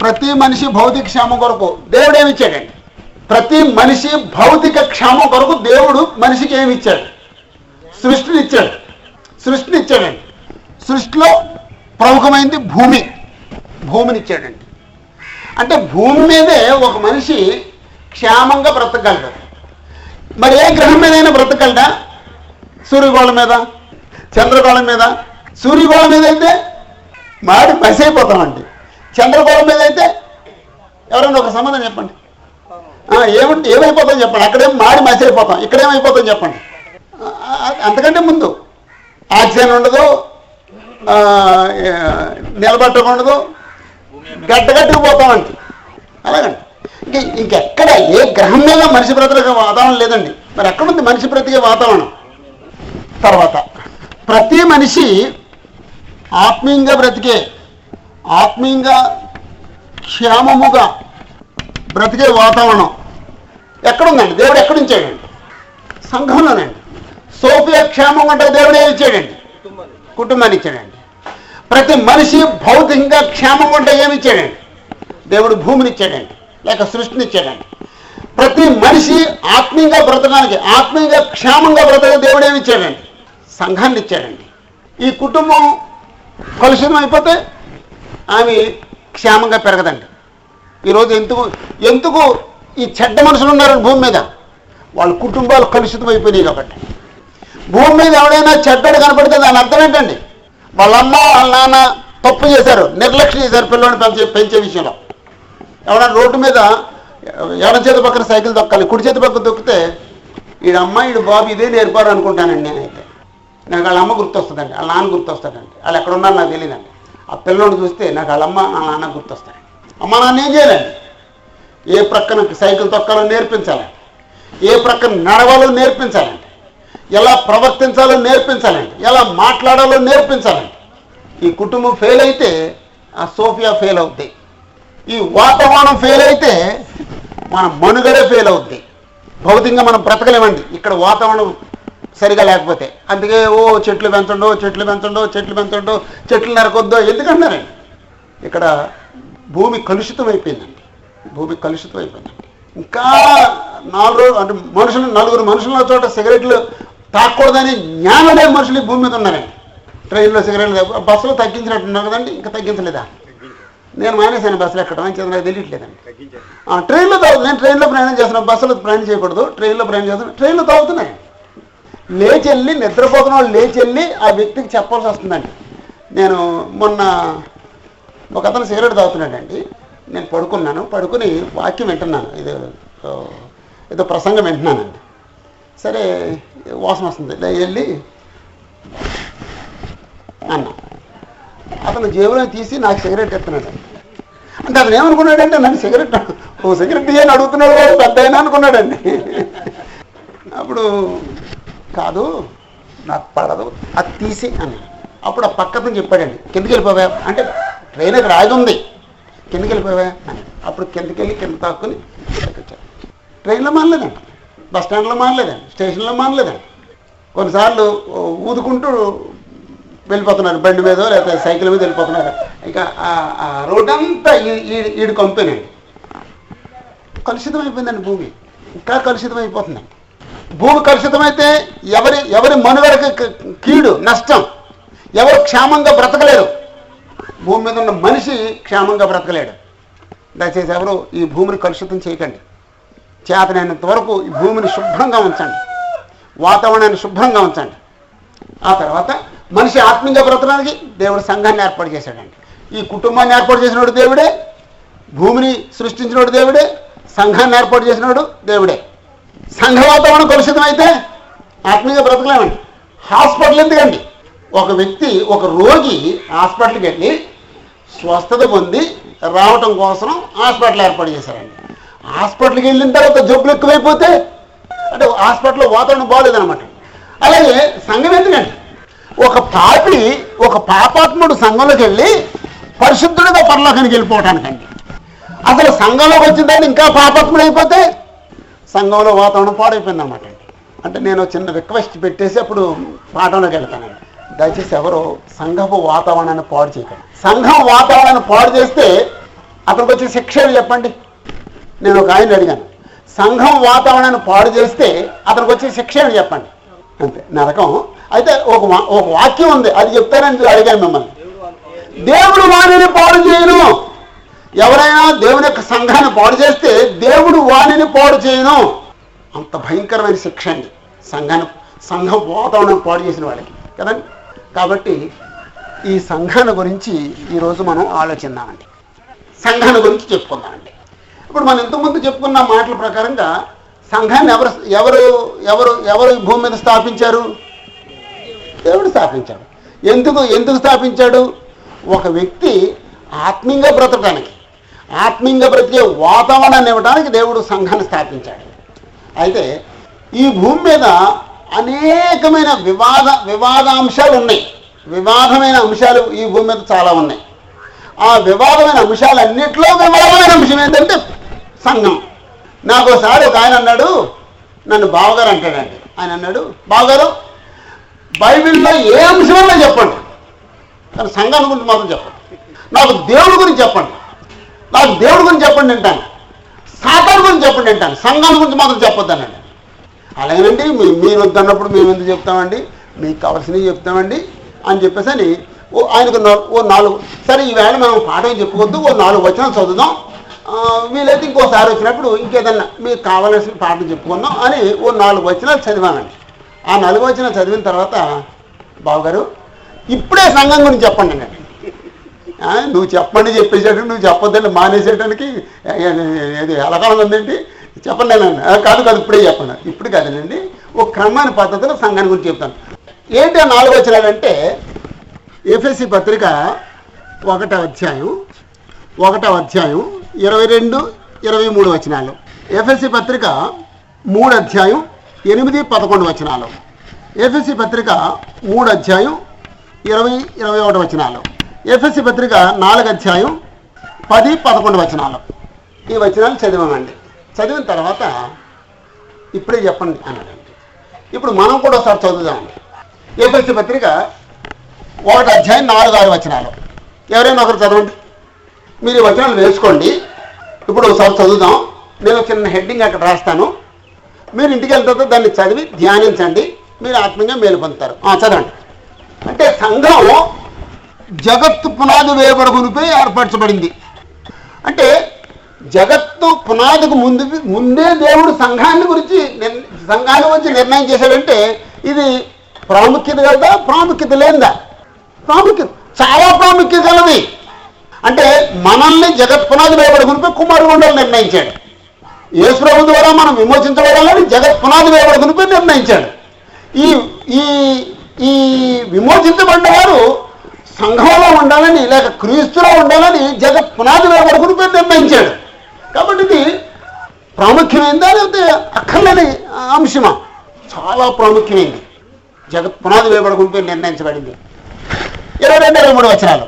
ప్రతి మనిషి భౌతిక క్షేమం కొరకు దేవుడు ఏమి ఇచ్చాడండి ప్రతి మనిషి భౌతిక క్షేమం కొరకు దేవుడు మనిషికి ఏమి ఇచ్చాడు సృష్టిని ఇచ్చాడు సృష్టిని ఇచ్చాడండి సృష్టిలో ప్రముఖమైంది భూమి. భూమిని ఇచ్చాడండి అంటే భూమి మీదే ఒక మనిషి క్షేమంగా బ్రతకగలడు. మరి ఏ గ్రహం మీదైనా బ్రతకగలడా? సూర్యగోళం మీద చంద్రగోళం మీద. సూర్యగోళం మీద అయితే మాడి మసైపోతామండి చంద్రగోళం మీద అయితే ఎవరైనా ఒక సంబంధం చెప్పండి. ఏమంటే ఏమైపోతుందో చెప్పండి. అక్కడేం మాడి మసైపోతాం ఇక్కడేమైపోతుంది చెప్పండి. అంతకంటే ముందు ఆక్సిజన్ ఉండదు నిలబట్టకుండదు గడ్డగట్టుకు పోతామండి అలాగండి. ఇంకా ఇంకెక్కడ ఏ గ్రహం మీద మనిషి బ్రతక వాతావరణం లేదండి. మరి ఎక్కడుంది మనిషి బ్రతికే వాతావరణం? తర్వాత ప్రతి మనిషి ఆత్మీయంగా బ్రతికే ఆత్మీయంగా క్షేమముగా బ్రతికే వాతావరణం ఎక్కడుందండి? దేవుడు ఎక్కడుంచాడండి సంఘంలోనండి సోఫియా క్షేమం అంటే దేవుడు ఏమి ఇచ్చాడండి. కుటుంబాన్ని ఇచ్చాడండి. ప్రతి మనిషి భౌతికంగా క్షేమం అంటే ఏమి ఇచ్చాడండి? దేవుడు భూమిని ఇచ్చాడండి. లేక సృష్టిని ఇచ్చాడండి. ప్రతి మనిషి ఆత్మీయంగా బ్రతకడానికి ఆత్మీయంగా క్షేమంగా బ్రతక దేవుడు ఏమి ఇచ్చాడండి? సంఘాన్ని ఇచ్చాడండి. ఈ కుటుంబం కలుషితం అయిపోతే ఆమె క్షేమంగా పెరగదండి ఈరోజు ఎందుకు ఎందుకు ఈ చెడ్డ మనుషులు ఉన్నారండి భూమి మీద? వాళ్ళ కుటుంబాలు కలుషితం అయిపోయినాయి కాబట్టి. భూమి మీద ఎవడైనా చెడ్డడు కనపడితే దాని అర్థం ఏంటండి? వాళ్ళ అమ్మ వాళ్ళ నాన్న తప్పు చేశారు నిర్లక్ష్యం చేశారు పిల్లల్ని పెంచే పెంచే విషయంలో. ఎవడన్నా రోడ్డు మీద ఎడం చేతి పక్కన సైకిల్ దొక్కాలి కుడి చేతి పక్కన దొక్కితే ఈడు అమ్మ ఈడు బాబు ఇదే నేర్పారు అనుకుంటానండి నేనైతే. నాకు వాళ్ళ అమ్మ గుర్తొస్తుందండి వాళ్ళ నాన్న గుర్తొస్తాడండి వాళ్ళు ఎక్కడ ఉన్నారో నాకు తెలియదండి. ఆ పిల్లోడు చూస్తే నాకు వాళ్ళ అమ్మ నా నాన్న గుర్తొస్తాయి. అమ్మ నాన్న ఏం చేయాలండి? ఏ ప్రక్కన సైకిల్ తొక్కాలో నేర్పించాలండి? ఏ ప్రక్కన నడవాలో నేర్పించాలండి? ఎలా ప్రవర్తించాలో నేర్పించాలండి? ఎలా మాట్లాడాలో నేర్పించాలండి? ఈ కుటుంబం ఫెయిల్ అయితే ఆ సోఫియా ఫెయిల్ అవుద్ది. ఈ వాతావరణం ఫెయిల్ అయితే మన మనుగడే ఫెయిల్ అవుద్ది. భౌతికంగా మనం బ్రతకలేమండి. ఇక్కడ వాతావరణం సరిగా లేకపోతే. అందుకే ఓ చెట్లు పెంచండో చెట్లు పెంచండో చెట్లు పెంచండో చెట్లు నరకొద్దో ఎందుకంటున్నారండి ఇక్కడ భూమి కలుషితం అయిపోయిందండి భూమి కలుషితం అయిపోయిందండి ఇంకా నాలుగు అంటే మనుషులు నలుగురు మనుషుల చోట సిగరెట్లు తాకూడదని జ్ఞానం లేని మనుషులు ఈ భూమి మీద ఉన్నారండి ట్రైన్లో సిగరెట్లు బస్సులో తగ్గించినట్టున్నారు కదండి ఇంకా తగ్గించలేదా? నేను మానేశాను బస్సులు ఎక్కడం అని నాకు తెలియట్లేదండి ఆ, ట్రైన్లో తాగు నేను ట్రైన్లో ప్రయాణం చేస్తున్నాను బస్సులో ప్రయాణం చేయకూడదు ట్రైన్లో ప్రయాణం చేస్తున్నాను ట్రైన్లో తాగుతున్నాను లేచి వెళ్ళి నిద్రపోతున్న వాళ్ళు లేచి వెళ్ళి ఆ వ్యక్తికి చెప్పాల్సి వస్తుందండి. నేను మొన్న ఒక అతను సిగరెట్ తాగుతున్నాడండి. నేను పడుకున్నాను. పడుకుని వాక్యం వింటున్నాను. ఇది ఏదో ప్రసంగం వింటున్నానండి. సరే వాసన వస్తుంది. లే వెళ్ళి అన్న. అతను జేబులో తీసి నాకు సిగరెట్ ఎత్తున్నాడు అంటే అతను ఏమనుకున్నాడంటే నన్ను సిగరెట్ ఓ సిగరెట్ అని అడుగుతున్నాడు పెద్ద అయినా అనుకున్నాడండి. అప్పుడు కాదు నాకు పడదు అది తీసి అని. అప్పుడు ఆ పక్కన చెప్పాడండి కిందకి వెళ్ళిపోవా. అంటే ట్రైన్ అక్కడ ఆగి ఉంది కిందకి వెళ్ళిపోవా అని. అప్పుడు కిందకి వెళ్ళి కింద తాక్కుని వచ్చాను ట్రైన్లో మానలేదండి బస్ స్టాండ్లో మానలేదండి స్టేషన్లో మానలేదండి కొన్నిసార్లు ఊదుకుంటూ వెళ్ళిపోతున్నారు బండి మీద లేకపోతే సైకిల్ మీద వెళ్ళిపోతున్నారు. ఇక ఆ- రోడ్ అంతా ఈ- ఈ- ఈడు కలుషితం అయిపోయిందండి భూమి. ఇంకా కలుషితం అయిపోతుందండి భూమి కలుషితమైతే ఎవరి ఎవరి మనుగడకి కీడు నష్టం. ఎవరు క్షేమంగా బ్రతకలేరు. భూమి మీద ఉన్న మనిషి క్షేమంగా బ్రతకలేడు. దయచేసి ఎవరు ఈ భూమిని కలుషితం చేయకండి. చేతనైనంత వరకు ఈ భూమిని శుభ్రంగా ఉంచండి. వాతావరణాన్ని శుభ్రంగా ఉంచండి. ఆ తర్వాత మనిషి ఆత్మీయంగా బ్రతకడానికి దేవుడు సంఘాన్ని ఏర్పాటు చేశాడండి. ఈ కుటుంబాన్ని ఏర్పాటు చేసినోడు దేవుడే భూమిని సృష్టించినోడు దేవుడే సంఘాన్ని ఏర్పాటు చేసినోడు దేవుడే. సంఘ వాతావరణం కలుషితమైతే అయితే బ్రతకలేమండి. హాస్పిటల్ ఎందుకండి? ఒక వ్యక్తి ఒక రోగి హాస్పిటల్కి వెళ్ళి స్వస్థత పొంది రావటం కోసం హాస్పిటల్ ఏర్పాటు చేశారండి. హాస్పిటల్కి వెళ్ళిన తర్వాత జబ్బులు ఎక్కువైపోతే అంటే హాస్పిటల్లో వాతావరణం బాగోలేదనమాట అలాగే సంఘం ఎందుకండి? ఒక పాపి ఒక పాపాత్ముడు సంఘంలోకి వెళ్ళి పరిశుద్ధుడిగా పరలోకానికి వెళ్ళిపోవటానికండి. అసలు సంఘంలోకి వచ్చిన తర్వాత ఇంకా పాపాత్ముడు అయిపోతే సంఘంలో వాతావరణం పాడైపోయింది అనమాట అంటే నేను చిన్న రిక్వెస్ట్ పెట్టేసి అప్పుడు పాఠంలోకి వెళ్తానండి. దయచేసి ఎవరు సంఘపు వాతావరణాన్ని పాడు చేయకండి. సంఘం వాతావరణాన్ని పాడు చేస్తే అతనికి వచ్చే శిక్షలు చెప్పండి. నేను ఒక ఆయన అడిగాను. సంఘం వాతావరణాన్ని పాడు చేస్తే అతనికి వచ్చే శిక్షలు చెప్పండి. అంతే నరకం. అయితే ఒక వా- ఒక వాక్యం ఉంది. అది చెప్తానని అడిగాను మిమ్మల్ని. దేవుడు వాణిని పాడు చేయను. ఎవరైనా దేవుని యొక్క సంఘాన్ని పాడు చేస్తే దేవుడు వాణిని పాడు చేయను. అంత భయంకరమైన శిక్ష అండి. సంఘాన్ని సంఘం వాతావరణం పాడు చేసిన వాళ్ళకి కదండి? కాబట్టి ఈ సంఘాన్ని గురించి ఈరోజు మనం ఆలోచిద్దామండి. సంఘాన్ని గురించి చెప్పుకుందామండి. ఇప్పుడు మనం ఇంతకుముందు చెప్పుకున్న మాటల ప్రకారంగా సంఘాన్ని ఎవరు ఎవరు ఎవరు ఎవరు భూమి మీద స్థాపించారు? దేవుడు స్థాపించాడు. ఎందుకు ఎందుకు స్థాపించాడు? ఒక వ్యక్తి ఆత్మీయంగా బ్రతకడానికి ఆత్మీయంగా బ్రతికే వాతావరణాన్ని ఇవ్వడానికి దేవుడు సంఘాన్ని స్థాపించాడు. అయితే ఈ భూమి మీద అనేకమైన వివాద వివాదాంశాలు ఉన్నాయి. వివాదమైన అంశాలు ఈ భూమి మీద చాలా ఉన్నాయి. ఆ వివాదమైన అంశాలన్నింటిలో వివాదమైన అంశం ఏంటంటే సంఘం. నాకు ఒకసారి ఒక ఆయన అన్నాడు నన్ను బావగారు అంటాడండి. ఆయన అన్నాడు బావగారు బైబిల్లో ఏ అంశమన్నా చెప్పండి. కానీ సంఘాన్ని గురించి మాత్రం చెప్పండి. నాకు దేవుడి గురించి చెప్పండి. నాకు దేవుడి గురించి చెప్పండి వింటాను సాతాను గురించి చెప్పండి వింటాను సంఘాల గురించి మాత్రం చెప్పొద్దానండి అలాగేనండి మీ- మీరు వద్దన్నప్పుడు మేము ఎందుకు చెప్తామండి? మీకు కావాల్సినవి చెప్తామండి అని చెప్పేసి అని ఓ ఆయనకు ఓ నాలుగు సరే ఈవేళ మనం పాఠం చెప్పుకోవద్దు ఓ నాలుగు వచ్చిన చదువుదాం. వీలైతే ఇంకోసారి వచ్చినప్పుడు ఇంకేదన్నా మీకు కావాల్సిన పాఠం చెప్పుకుందాం అని ఓ నాలుగు వచనాలు చదివానండి. ఆ నాలుగు వచనాలు చదివిన తర్వాత బావగారు ఇప్పుడే సంఘం గురించి చెప్పండి అండి నువ్వు చెప్పండి చెప్పేసేటట్టు నువ్వు చెప్పొద్దని మానేసేయడానికి ఇది ఎలకాలం ఉందేంటి? చెప్పండి నేను కాదు కాదు ఇప్పుడే చెప్పండి ఇప్పుడు కాదండి ఒక క్రమాన్ని పద్ధతిలో సంఘాన్ని గురించి చెప్తాను. ఏంటి ఆ నాలుగు వచ్చినాడంటే ఎఫ్ఎస్సి పత్రిక ఒకటో అధ్యాయం ఒకటో అధ్యాయం ఇరవై రెండు ఇరవై మూడు వచనాలు. ఎఫ్ఎస్సి పత్రిక మూడు అధ్యాయం ఎనిమిది పదకొండు వచనాలు. ఎఫ్ఎస్సి పత్రిక మూడు అధ్యాయం ఇరవై ఇరవై ఒకటి వచనాలు. ఎఫ్ఎస్సి పత్రిక నాలుగు అధ్యాయం పది పదకొండు వచనాలు. ఈ వచనాలు చదివామండి. చదివిన తర్వాత ఇప్పుడే చెప్పండి అన్నాడండి. ఇప్పుడు మనం కూడా ఒకసారి చదువుదామండి ఏపీఎస్సీ పత్రిక ఒకటి అధ్యాయం నాలుగు ఆరు వచనాలు. ఎవరైనా ఒకరు చదవండి. మీరు ఈ వచనాలు వేసుకోండి. ఇప్పుడు ఒకసారి చదువుదాం. నేను చిన్న హెడ్డింగ్ అక్కడ రాస్తాను. మీరు ఇంటికి వెళ్తే దాన్ని చదివి ధ్యానించండి. మీరు ఆత్మీయంగా మేలు పొందుతారు. చదవండి. అంటే సంఘం జగత్తు పునాది వేయబడకునిపై ఏర్పరచబడింది. అంటే జగత్తు పునాదికి ముందు ముందే దేవుడు సంఘాన్ని గురించి సంఘాన్ని గురించి నిర్ణయం చేశాడంటే ఇది ప్రాముఖ్యత కలదా ప్రాముఖ్యత లేదా ప్రాముఖ్యత చాలా ప్రాముఖ్యత కలది అంటే మనల్ని జగత్ పునాది వేయబడుకునిపై కుమారుడు ఉండాలని నిర్ణయించాడు యేసుప్రభు ద్వారా మనం విమోచించబడాలని జగత్ పునాది వేయబడుకునిపై నిర్ణయించాడు. ఈ ఈ ఈ విమోచించబడ్డ వారు సంఘంలో ఉండాలని లేక క్రీస్తులో ఉండాలని జగత్ పునాది వేయబడుకునిపై నిర్ణయించాడు. కాబట్టి ఇది ప్రాముఖ్యమైందా లేకపోతే అక్కర్లేని అంశమా? చాలా ప్రాముఖ్యమైంది. జగత్ పునాది వేయబడుకునిపై నిర్ణయించబడింది. ఇరవై రెండు ఇరవై మూడు వచనాలు.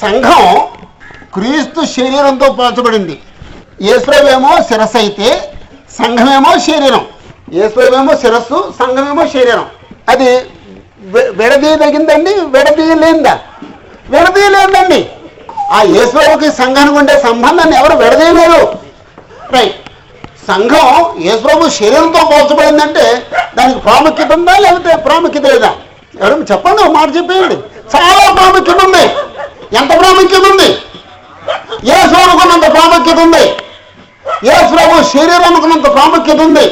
సంఘం క్రీస్తు శరీరంతో పోల్చబడింది. ఏశ్వరమేమో శిరస్సు అయితే సంఘమేమో శరీరం. ఏశ్వరమేమో శిరస్సు సంఘమేమో శరీరం. అది విడదీయదగిందండి విడదీయలేందా విడదీయలేదండి. ఆ యేసుప్రభుకి సంఘానికి ఉండే సంబంధాన్ని ఎవరు విడదీయలేరు రైట్ సంఘం యేసుప్రభు శరీరంతో పోల్చబడిందంటే దానికి ప్రాముఖ్యత ఉందా లేకపోతే ప్రాముఖ్యత లేదా? ఎవరు చెప్పండి ఒక మాట చెప్పేయండి. చాలా ప్రాముఖ్యత ఉంది. ఎంత ప్రాముఖ్యత ఉంది? యేసుకున్నంత ప్రాముఖ్యత ఉంది. యేసుప్రభు శరీరానికి ప్రాముఖ్యత ఉంది.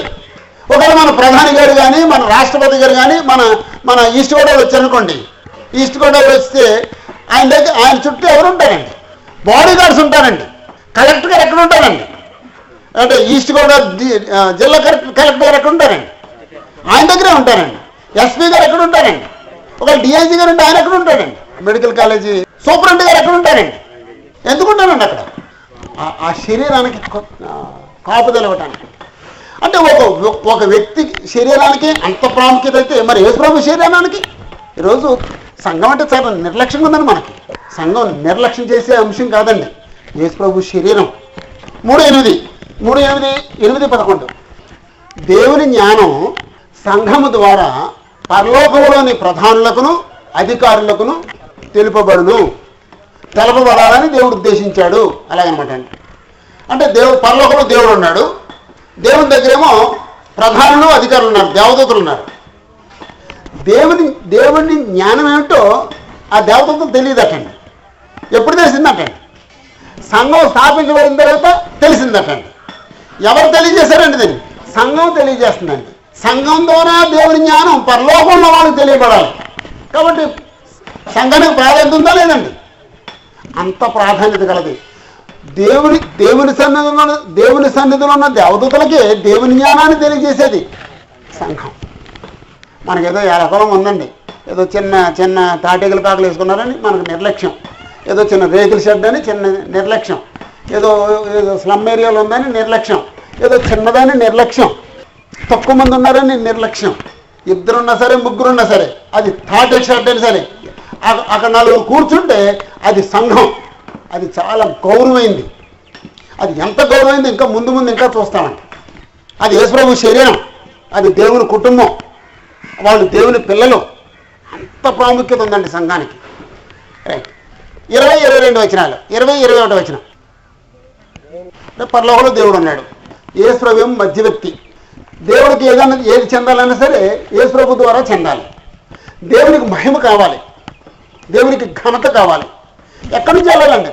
ఒకవేళ మన ప్రధాని గారు కానీ మన రాష్ట్రపతి గారు కానీ మన మన ఈస్ట్ గోదావరి వచ్చారనుకోండి ఈస్ట్ గోదావరి వస్తే ఆయన దగ్గర ఆయన చుట్టూ ఎవరు ఉంటారండి? బాడీ గార్డ్స్ ఉంటారండి. కలెక్టర్ గారు ఎక్కడ ఉంటారండి? అంటే ఈస్ట్ గోదావరి జిల్లా కలెక్టర్ కలెక్టర్ గారు ఎక్కడ ఉంటారండి? ఆయన దగ్గరే ఉంటారండి. ఎస్పీ గారు ఎక్కడ ఉంటారండి? ఒక డిఐజీ గారు ఉంటే ఆయన ఎక్కడ ఉంటాడండి? మెడికల్ కాలేజీ సూపరింటెండెంట్ గారు ఎక్కడ ఉంటారండి? ఎందుకుంటారండి అక్కడ? ఆ- శరీరానికి కాపు ఆ, కాపుదల ఇవ్వటానికి అంటే ఒక ఒక వ్యక్తి శరీరానికి అంత ప్రాముఖ్యత అయితే మరి యేసుప్రభు శరీరానికి? ఈరోజు సంఘం అంటే చాలా నిర్లక్ష్యంగా ఉందండి మనకి. సంఘం నిర్లక్ష్యం చేసే అంశం కాదండి. యేసుప్రభు శరీరం. మూడు ఎనిమిది. మూడు ఎనిమిది ఎనిమిది పదకొండు. దేవుని జ్ఞానం సంఘము ద్వారా పరలోకంలోని ప్రధానులకును అధికారులకును తెలుపబడును. తెలపబడాలని దేవుడు ఉద్దేశించాడు. అలాగనమాట అండి. అంటే దేవుడు పరలోకంలో దేవుడు ఉన్నాడు. దేవుని దగ్గరేమో ప్రధానులు అధికారులు ఉన్నారు. దేవదూతలు ఉన్నారు. దేవుని దేవుని జ్ఞానం ఏమిటో ఆ దేవదూతలు తెలియదటండి. ఎప్పుడు తెలిసిందటండి? సంఘం స్థాపించబడిన తర్వాత తెలిసిందటండి. ఎవరు తెలియజేశారండి దీన్ని? సంఘం తెలియజేస్తుందండి. సంఘం ద్వారా దేవుని జ్ఞానం పరలోకంలో వాళ్ళకి తెలియబడాలి. కాబట్టి సంఘానికి ప్రాధాన్యత ఉందా లేదండి? అంత ప్రాధాన్యత కలది. దేవుని దేవుని సన్నిధిలో దేవుని సన్నిధిలో ఉన్న దేవదూతలకి దేవుని జ్ఞానాన్ని తెలియజేసేది సంఘం. మనకేదో ఎకరం ఉందండి. ఏదో చిన్న చిన్న తాటికలు కాకలు వేసుకున్నారని మనకు నిర్లక్ష్యం. ఏదో చిన్న రేకుల షెడ్ అని చిన్న నిర్లక్ష్యం. ఏదో ఏదో స్లమ్ ఏరియాలో ఉందని నిర్లక్ష్యం. ఏదో చిన్నదని నిర్లక్ష్యం. తక్కువ మంది ఉన్నారని నిర్లక్ష్యం. ఇద్దరున్నా సరే ముగ్గురున్నా సరే అది తాటేక షెడ్ అని సరే అక్కడ నలుగురు కూర్చుంటే అది సంఘం. అది చాలా గౌరవమైంది. అది ఎంత గౌరవమైంది ఇంకా ముందు ముందు ఇంకా చూస్తామండి. అది యేసుప్రభు శరీరం. అది దేవుని కుటుంబం. వాళ్ళు దేవుని పిల్లలు. అంత ప్రాముఖ్యత ఉందండి సంఘానికి. రైట్ ఇరవై ఇరవై రెండు వచనాలు. ఇరవై ఇరవై ఒకటి వచనం. అంటే పరలోకంలో దేవుడు ఉన్నాడు. యేసుప్రభు మధ్యవర్తి దేవుడికి ఏదన్నా ఏది చెందాలన్నా సరే యేసుప్రభు ద్వారా చెందాలి. దేవునికి మహిమ కావాలి. దేవునికి ఘనత కావాలి. ఎక్కడి నుంచి వెళ్ళాలండి?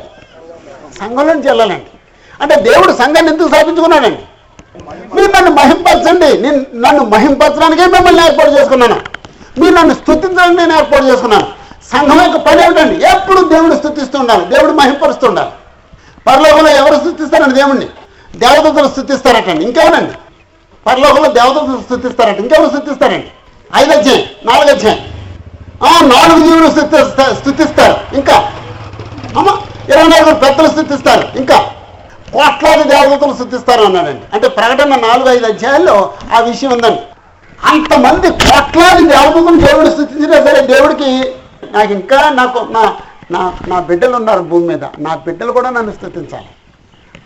సంఘంలో నుంచి వెళ్ళాలండి. అంటే దేవుడు సంఘాన్ని ఎందుకు స్థాపించుకున్నాడండి? మీరు నన్ను మహింపరచండి. నేను నన్ను మహింపరచడానికే మిమ్మల్ని ఏర్పాటు చేసుకున్నాను. మీరు నన్ను స్థుతించడానికి నేను ఏర్పాటు చేసుకున్నాను. సంఘం యొక్క పని ఏమిటండి? ఎప్పుడు దేవుడు స్థుతిస్తూ ఉండాలి. దేవుడు మహింపరుస్తూ ఉండాలి. పరలోకంలో ఎవరు స్థుతిస్తారండి దేవుణ్ణి? దేవతలు స్థుతిస్తారటండి. ఇంకెవరండి? పరలోకంలో దేవతలు స్థుతిస్తారట ఇంకెవరు స్థుతిస్తారండి? ఐదు అధ్యాయం నాలుగు అధ్యాయం. ఆ, నాలుగు జీవులు స్థుతిస్తారు. ఇంకా? అమ్మ ఇరవై నాలుగు పెద్దలు స్థుతిస్తారు. ఇంకా? కోట్లాది దేవతలు సిద్ధిస్తారు అన్నాడండి అంటే ప్రకటన నాలుగు ఐదు అధ్యాయాల్లో ఆ విషయం ఉందండి. అంతమంది కోట్లాది దేవతలను దేవుడు స్థుతించినా సరే దేవుడికి నాకు ఇంకా నాకు నా నా నా బిడ్డలు ఉన్నారు భూమి మీద. నా బిడ్డలు కూడా నన్ను స్థుతించాలి.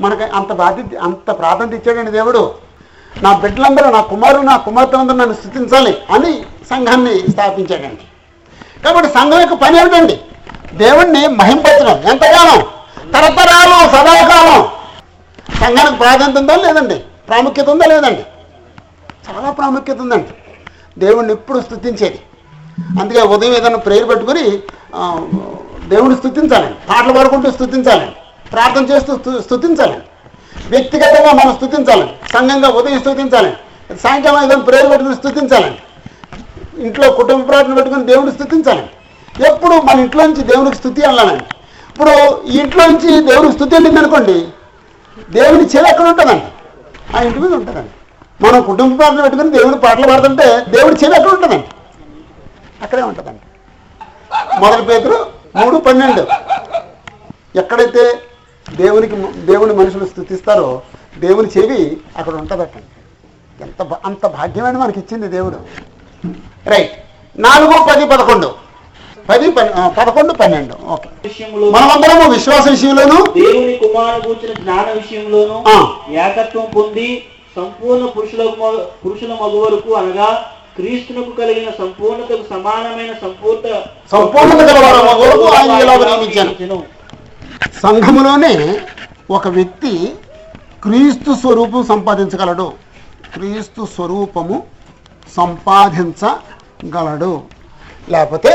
మనకి అంత బాధ్యత అంత ప్రాధాన్యత ఇచ్చాడండి దేవుడు. నా బిడ్డలందరూ నా కుమారులు నా కుమార్తెలందరూ నన్ను స్థుతించాలి అని సంఘాన్ని స్థాపించాడండి. కాబట్టి సంఘం యొక్క పని ఏమిటండి? దేవుణ్ణి మహింపరచడం. ఎంతకాలం? తరతరాలు సదాకాలం. సంఘానికి ప్రాధాన్యత ఉందా లేదండి? ప్రాముఖ్యత ఉందా లేదండి? చాలా ప్రాముఖ్యత ఉందండి. దేవుణ్ణి ఎప్పుడు స్థుతించేది? అందుకే ఉదయం ఏదైనా ప్రేయర్ పెట్టుకుని దేవుని స్థుతించాలండి. పాటలు పాడుకుంటూ స్థుతించాలండి. ప్రార్థన చేస్తూ స్థుతించాలండి. వ్యక్తిగతంగా మనం స్థుతించాలండి. సంఘంగా ఉదయం స్థుతించాలండి. సాయంకాలం ఏదైనా ప్రేయర్ పెట్టుకుని స్థుతించాలండి. ఇంట్లో కుటుంబ ప్రార్థన పెట్టుకుని దేవుడిని స్థుతించాలండి. ఎప్పుడు మన ఇంట్లో నుంచి దేవునికి స్థుతి వెళ్ళాలండి ఇప్పుడు ఇంట్లో నుంచి దేవునికి స్థుతి వెళ్ళింది అనుకోండి దేవుని చెవి ఎక్కడ ఉంటుందండి? ఆ ఇంటి మీద ఉంటుందండి. మనం కుటుంబ పాటలు పెట్టుకుని దేవుడి పాటలు పాడుతుంటే దేవుడి చెవి ఎక్కడ ఉంటుందండి? అక్కడే ఉంటుందండి. మొదటి పేతురు మూడు పన్నెండు. ఎక్కడైతే దేవునికి దేవుని మనుషులు స్థుతిస్తారో దేవుని చెవి అక్కడ ఉంటుందటండి. ఎంత భా- అంత భాగ్యమైన మనకి ఇచ్చింది దేవుడు. రైట్. నాలుగు పది పదకొండు. పది పదకొండు పన్నెండు ఓకే మనమందరము విశ్వాస విషయంలోను దేవుని కుమారుడు కూర్చున్న జ్ఞాన విషయంలోను. ఏకత్వం పొంది సంపూర్ణ పురుషుల పురుషుల మగు వరకు అనగా క్రీస్తునకు కలిగిన సంపూర్ణతకు సమానమైన సంపూర్ణ సంపూర్ణత ఆయన నియమించాను. సంఘములోనే ఒక వ్యక్తి క్రీస్తు స్వరూపం సంపాదించగలడు క్రీస్తు స్వరూపము సంపాదించగలడు లేకపోతే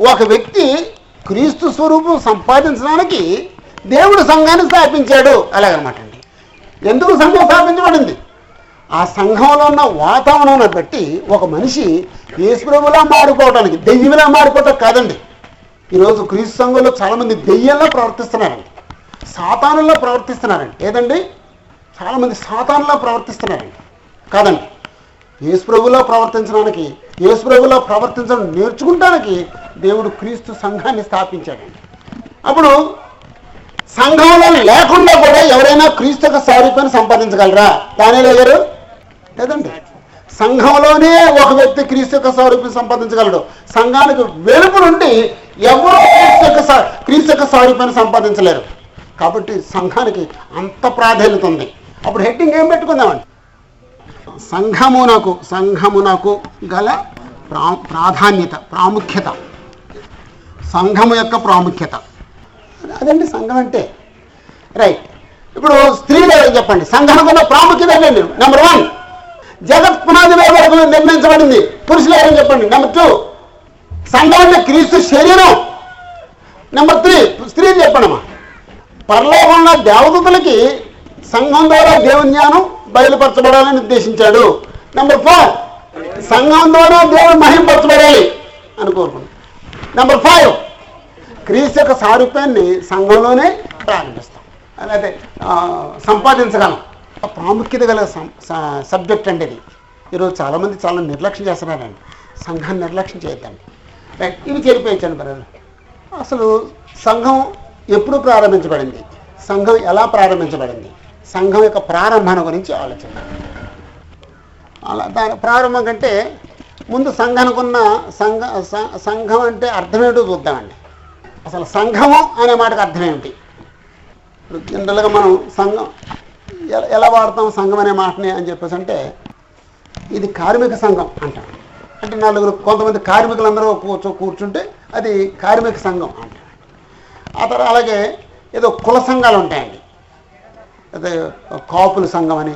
ఒక వ్యక్తి క్రీస్తు స్వరూపం సంపాదించడానికి దేవుడు సంఘాన్ని స్థాపించాడు అలాగనమాట అండి. ఎందుకు సంఘం స్థాపించబడింది? ఆ సంఘంలో ఉన్న వాతావరణాన్ని బట్టి ఒక మనిషి యేసుప్రభులా మారిపోవడానికి దెయ్యములా మారిపోవటం కాదండి. ఈరోజు క్రీస్తు సంఘంలో చాలామంది దెయ్యంలో ప్రవర్తిస్తున్నారండి. సాతానుల్లో ప్రవర్తిస్తున్నారండి. ఏదండి? చాలామంది సాతానులా ప్రవర్తిస్తున్నారండి. కాదండి. యేసుప్రభులో ప్రవర్తించడానికి యేసుప్రభులో ప్రవర్తించడం నేర్చుకుంటానికి దేవుడు క్రీస్తు సంఘాన్ని స్థాపించాడండి. అప్పుడు సంఘంలో లేకుండా కూడా ఎవరైనా క్రీస్తు యొక్క సారూప్యాన్ని సంపాదించగలరా? దానిలో గారు లేదండి. సంఘంలోనే ఒక వ్యక్తి క్రీస్తు యొక్క సారూప్యం సంపాదించగలడు. సంఘానికి వెలుపు నుండి ఎవరు క్రీస్తు యొక్క క్రీస్తు యొక్క సారూప్యాన్ని సంపాదించలేరు. కాబట్టి సంఘానికి అంత ప్రాధాన్యత ఉంది. అప్పుడు హెడ్డింగ్ ఏం పెట్టుకుందామండి? సంఘమునకు సంఘమునకు గల ప్రా ప్రాధాన్యత ప్రాముఖ్యత. సంఘము యొక్క ప్రాముఖ్యత. అదండి సంఘం అంటే? రైట్ ఇప్పుడు స్త్రీలు చెప్పండి? సంఘానికి ఉన్న ప్రాముఖ్యత ఏంటండి నెంబర్ వన్ జగత్ పునాది మీద వరకు నిర్మించబడింది. పురుషులు ఎవరని చెప్పండి? నెంబర్ టూ సంఘం అంటే క్రీస్తు శరీరం. నెంబర్ త్రీ స్త్రీలు చెప్పండమ్మా. పరలోకంలో దేవదూతలకి సంఘం ద్వారా దేవుని జ్ఞానం బయలుపరచబడాలని ఉద్దేశించాడు. నెంబర్ ఫోర్ సంఘం ద్వారా దేవుడు మహింపరచబడాలి అని కోరుకుంటున్నాను నెంబర్ ఫైవ్ క్రీస్తు యొక్క సారూప్యాన్ని సంఘంలోనే ప్రారంభిస్తాం. అదే సంపాదించగలం. ప్రాముఖ్యత గల సబ్జెక్ట్ అండి ఇది. ఈరోజు చాలామంది చాలా నిర్లక్ష్యం చేస్తున్నారండి. సంఘాన్ని నిర్లక్ష్యం చేయొద్దండి. రైట్ ఇవి చెరిపేయచ్చండి బ్రదర్. అసలు సంఘం ఎప్పుడు ప్రారంభించబడింది? సంఘం ఎలా ప్రారంభించబడింది? సంఘం యొక్క ప్రారంభాన్ని గురించి ఆలోచన అలా దాని ప్రారంభం కంటే ముందు సంఘానికి ఉన్న సంఘ సంఘం అంటే అర్థమేమిటో చూద్దామండి. అసలు సంఘము అనే మాటకు అర్థం ఏమిటి ఇప్పుడు జనరల్గా మనం సంఘం ఎలా ఎలా వాడతాం సంఘం అనే మాటని అని చెప్పేసి అంటే ఇది కార్మిక సంఘం అంటాం అంటే నలుగురు కొంతమంది కార్మికులందరూ కూర్చో కూర్చుంటే అది కార్మిక సంఘం అంటాం ఆ తర్వాత అలాగే ఏదో కుల సంఘాలు ఉంటాయండి. అయితే కాపుల సంఘం అని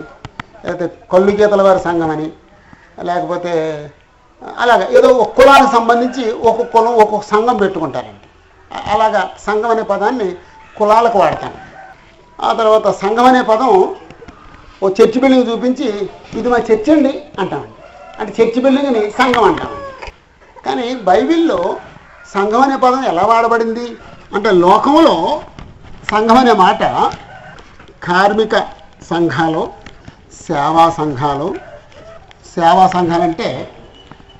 లేకపోతే కళ్ళు గీతల వారి సంఘం అని లేకపోతే అలాగా ఏదో ఒక కులానికి సంబంధించి ఒక్కొక్క కులం ఒక్కొక్క సంఘం పెట్టుకుంటారండి అలాగా సంఘం అనే పదాన్ని కులాలకు వాడతాను ఆ తర్వాత సంఘం అనే పదం ఓ చర్చి బిల్డింగ్ చూపించి ఇది మా చర్చి అండి అంటామండి. అంటే చర్చి బిల్డింగ్ని సంఘం అంటామండి. కానీ బైబిల్లో సంఘం అనే పదం ఎలా వాడబడింది? అంటే లోకంలో సంఘం అనే మాట కార్మిక సంఘాలు సేవా సంఘాలు సేవా సంఘాలంటే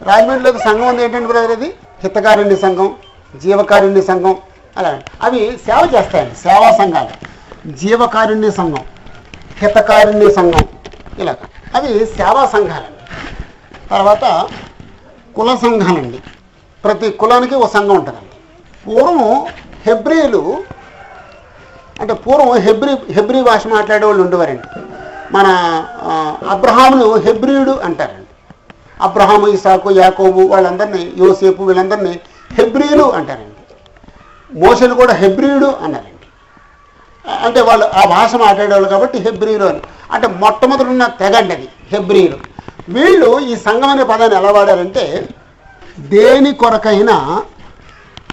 రాజమండ్రిలోకి సంఘం ఉంది ఏంటంటే బ్రదర్ అది హితకారుణ్య సంఘం జీవకారుణ్య సంఘం అలా. అవి సేవ చేస్తాయండి సేవా సంఘాలు. జీవకారుణ్య సంఘం హితకారుణ్య సంఘం ఇలా. అవి సేవా సంఘాలండి. తర్వాత కుల సంఘాలండి. ప్రతి కులానికి ఒక సంఘం ఉంటుందండి. పూర్వం హెబ్రియులు అంటే పూర్వం హెబ్రి హెబ్రి భాష మాట్లాడే వాళ్ళు ఉండేవారండి. మన అబ్రహామును హెబ్రియుడు అంటారండి. అబ్రహాము ఇసాకు యాకోబు వాళ్ళందరినీ యోసేపు వీళ్ళందరినీ హెబ్రియులు అంటారండి. మోసను కూడా హెబ్రియుడు అన్నారండి. అంటే వాళ్ళు ఆ భాష మాట్లాడేవాళ్ళు కాబట్టి హెబ్రియులు అని. అంటే మొట్టమొదటి ఉన్న తెగండి అది హెబ్రియులు. వీళ్ళు ఈ సంఘం అనే పదాన్ని ఎలా వాడారంటే దేని కొరకైనా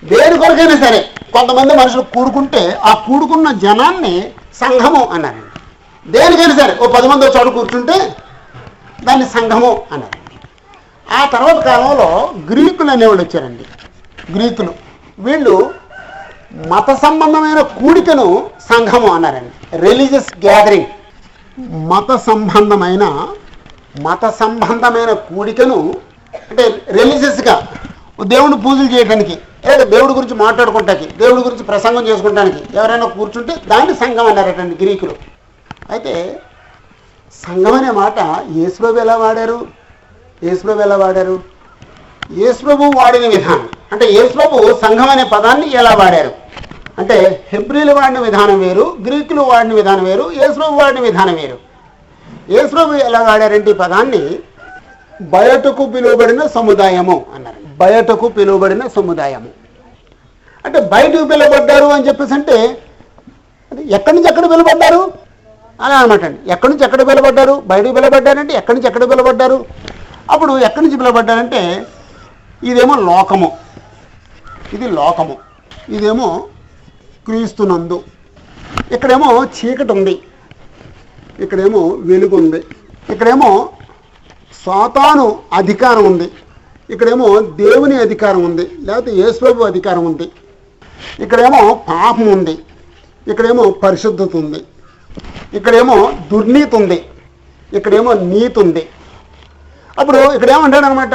దేని కొరకైనా సరే కొంతమంది మనుషులు కూడుకుంటే ఆ కూడుకున్న జనాన్ని సంఘము అన్నారండి. దేనికైనా సరే ఓ పది మంది చోటు కూర్చుంటే దాన్ని సంఘము అన్నారు. ఆ తర్వాత కాలంలో గ్రీకులు అనేవాళ్ళు వచ్చారండి. గ్రీకులు. వీళ్ళు మత సంబంధమైన కూడికను సంఘము అన్నారండి. రిలీజియస్ గ్యాదరింగ్ మత సంబంధమైన మత సంబంధమైన కూడికను అంటే రిలీజియస్గా దేవుని పూజలు చేయడానికి లేదా దేవుడి గురించి మాట్లాడుకుంటానికి దేవుడి గురించి ప్రసంగం చేసుకోవటానికి ఎవరైనా కూర్చుంటే దాన్ని సంఘం అన్నారటండి గ్రీకులు. అయితే సంఘం అనే మాట యేసుప్రభు ఎలా వాడారు? యేసుప్రభు ఎలా వాడారు? యేసుప్రభు వాడిన విధానం. అంటే యేసుప్రభు సంఘం అనే పదాన్ని ఎలా వాడారు? అంటే హెబ్రిలు వాడిన విధానం వేరు గ్రీకులు వాడిన విధానం వేరు యేసుప్రభు వాడిన విధానం వేరు. యేసుప్రభు ఎలా వాడారంటే ఈ పదాన్ని బయటకు పిలువబడిన సముదాయము అన్నారు. బయటకు పిలువబడిన సముదాయము. అంటే బయటకు పిలువబడ్డారు అని చెప్పేసి అంటే ఎక్కడి నుంచి ఎక్కడ పిలువబడ్డారు? అలా అనమాట అండి. ఎక్కడి నుంచి ఎక్కడ పిలువబడ్డారు? బయటకు పిలువబడ్డారంటే ఎక్కడి నుంచి ఎక్కడ పిలువబడ్డారు? అప్పుడు ఎక్కడి నుంచి పిలువబడ్డారంటే ఇదేమో లోకము. ఇది లోకము. ఇదేమో క్రీస్తునందు ఇక్కడేమో చీకటి ఉంది ఇక్కడేమో వెలుగు ఉంది ఇక్కడేమో సాతాను అధికారం ఉంది. ఇక్కడేమో దేవుని అధికారం ఉంది. లేకపోతే యేసుప్రభు అధికారం ఉంది. ఇక్కడేమో పాపం ఉంది. ఇక్కడేమో పరిశుద్ధత ఉంది. ఇక్కడేమో దుర్నీతి ఉంది. ఇక్కడేమో నీతి ఉంది. అప్పుడు ఇక్కడ ఏమంటాడు అనమాట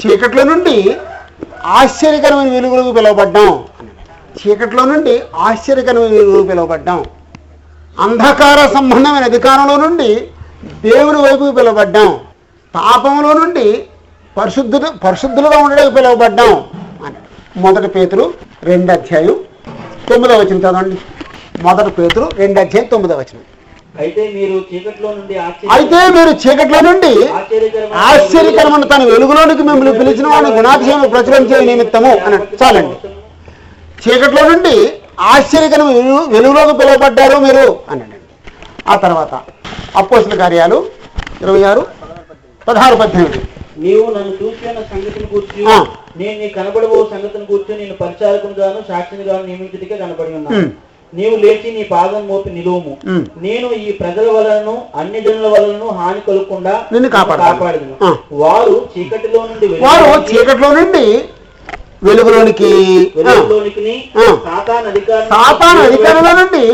చీకట్లో నుండి ఆశ్చర్యకరమైన వెలుగులకు పిలువబడ్డాం. చీకట్లో నుండి ఆశ్చర్యకరమైన వెలుగులకు పిలువబడ్డాం. అంధకార సంబంధమైన అధికారంలో నుండి దేవుని వైపుకు పిలువబడ్డాం. పాపంలో నుండి పరిశుద్ధులు పరిశుద్ధులుగా ఉండడానికి పిలువబడ్డాం. అని మొదటి పేతురు రెండు అధ్యాయం తొమ్మిదో వచ్చిన చదవండి. మొదటి పేతురు రెండు అధ్యాయం తొమ్మిదో వచనం. అయితే మీరు చీకట్లో నుండి అయితే మీరు చీకట్లో నుండి ఆశ్చర్యకరమైన తన వెలుగులోనికి మిమ్మల్ని పిలిచిన వాడిని గుణాతిశయం ప్రచురించే నిమిత్తము అని చాలండి. చీకట్లో నుండి ఆశ్చర్యకరమైన వెలుగు వెలుగులోకి పిలువబడ్డారు మీరు అన్నాడండి ఆ తర్వాత అపోసిన కార్యాలు ఇరవై ఆరు పదహారు పద్దెనిమిది. నీవు నన్ను చూసి ఉన్న సంగతిని కూర్చి. నేను నీ కనబడబో సంగతిని కూర్చి. నేను పరిచారకుని గాను సాక్షిని గాను నియమించుటికే కనబడి ఉన్నాను. నీవు లేచి నీ పాదం మోపి నిలువుము. నేను ఈ ప్రజల వలనను అన్ని జనుల వలనను హాని కలగకుండా నిన్ను ఆ. వారు చీకటిలో నుండి వారు చీకట్లో నుండి వెలుగులోనికి. సాతాను అధికారం సాతాను అధికారంలో నుండి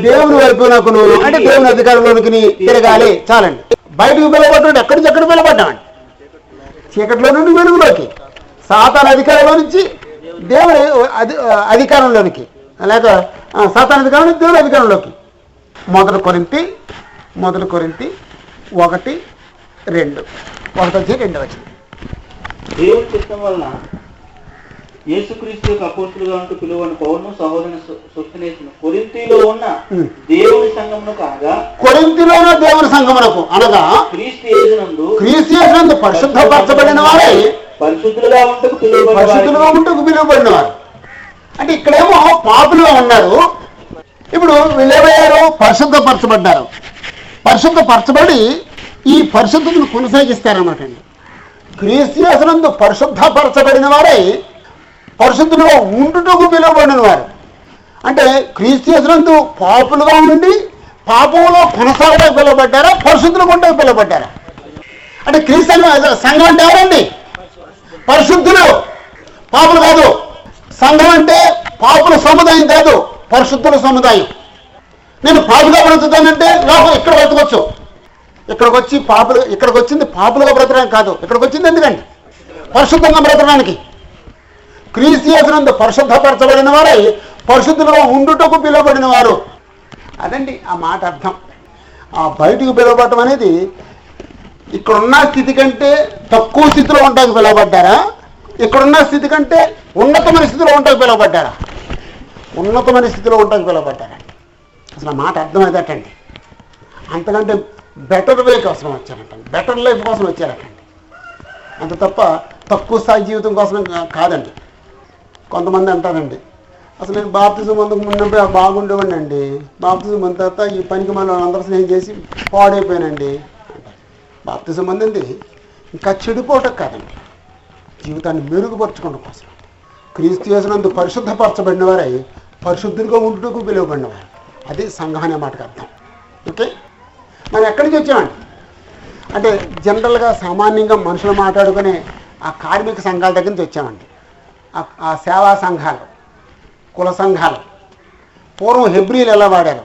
దేవుని వైపు- నాకు అంటే దేవుని అధికారంలోనికి తిరగాలి. చాలండి. బయటకు పిలవబడ్డాడు ఎక్కడి నుంచి ఎక్కడ పిలవబడ్డామండి చీకట్లో నుండి వెలుగులోకి. సాతాను అధికారంలో నుంచి దేవుని అధి అధికారంలోనికి. లేక సాతాను అధికారం నుంచి దేవుని అధికారంలోకి. మొదటి కొరింతి మొదటి కొరింతి ఒకటి రెండు. ఒకటి వచ్చి రెండు వచ్చింది. దేవుని చిత్తం వలన యేసుక్రీస్తు యొక్క అపోస్తులుగా ఉంటూ పిలువని పౌరును సహోదరుని సొస్తునేసిన కొరింతిలో ఉన్న. దేవుని సంఘమును కాగా కొరింతిలోన దేవుని సంగమునకు అనగా క్రీస్తు యేసునందు క్రీస్తు పరిశుద్ధపరచబడిన వారే పరిశుద్ధులుగా ఉంటకు పిలువబడిన పరిశుద్ధులుగా ఉంటూ పిలువబడిన వారు. అంటే ఇక్కడేమో పాపులుగా ఉన్నారు. ఇప్పుడు వీళ్ళేమయ్యారు? పరిశుద్ధపరచబడ్డారు. పరిశుద్ధపరచబడి ఈ పరిశుద్ధతను కొనసాగిస్తారన్నమాట అండి. క్రీస్తునందు పరిశుద్ధపరచబడిన వారై పరిశుద్ధులుగా ఉండుటకు పిలువబడిన వారు. అంటే క్రీస్తునందు పాపులుగా ఉండి పాపంలో కొనసాగడానికి పిలువబడ్డారా? పరిశుద్ధులుగా ఉండకు పిలువబడ్డారా? అంటే క్రీస్తు సంఘం అంటే ఎవరండి? పరిశుద్ధులు. పాపులు కాదు. సంఘం అంటే పాపుల సముదాయం కాదు పరిశుద్ధుల సముదాయం. నేను పాపుగా బ్రతుకుతానంటే లోకం ఇక్కడ బ్రతకొచ్చు. ఇక్కడికి వచ్చి పాపులు ఇక్కడికి వచ్చింది పాపులుగా బ్రతకడానికి కాదు. ఇక్కడికి వచ్చింది ఎందుకండి? పరిశుద్ధంగా బ్రతకడానికి. క్రీస్తునందు పరిశుద్ధపరచబడిన వారై పరిశుద్ధులుగా ఉండుటకు పిలువబడిన వారు. అదండి ఆ మాట అర్థం. ఆ బయటకు పిలువబడటం అనేది ఇక్కడున్న స్థితి కంటే తక్కువ స్థితిలో ఉండడానికి పిలువబడ్డారా? ఇక్కడున్న స్థితి కంటే ఉన్నతమైన స్థితిలో ఉండడానికి పిలువబడ్డారా? ఉన్నతమైన స్థితిలో ఉండకు పిలువబడ్డారా? అసలు మాట అర్థమయ్యేటండి అంతకంటే బెటర్ వే కోసం వచ్చారటండి బెటర్ లైఫ్ కోసం వచ్చారటండి అంత తప్ప తక్కువ స్థాయి జీవితం కోసం కాదండి. కొంతమంది అంటారండి అసలు నేను బాప్తిజం అందుకు ముందు బాగుండేవాడిని అండి బాప్తిజం ముందు తర్వాత ఈ పనికి మనం అందరూ స్నేహం చేసి పాడైపోయానండి. అంటారు. బాప్తిజం అందింది ఇంకా చెడిపోవటం కాదండి. జీవితాన్ని మెరుగుపరచుకోవడం కోసం. క్రీస్తు చేసినందు పరిశుద్ధపరచబడిన వారై పరిశుద్ధులుగా ఉంటుకు పిలువబడినవారు అది సంఘం అనే మాటకు అర్థం. ఓకే? మనం ఎక్కడి నుంచి వచ్చామండి? అంటే జనరల్గా సామాన్యంగా మనుషులు మాట్లాడుకునే ఆ కార్మిక సంఘాల దగ్గర నుంచి వచ్చామండి. ఆ- సేవా సంఘాలు కుల సంఘాలు. పూర్వం హెబ్రీలు ఎలా వాడారు?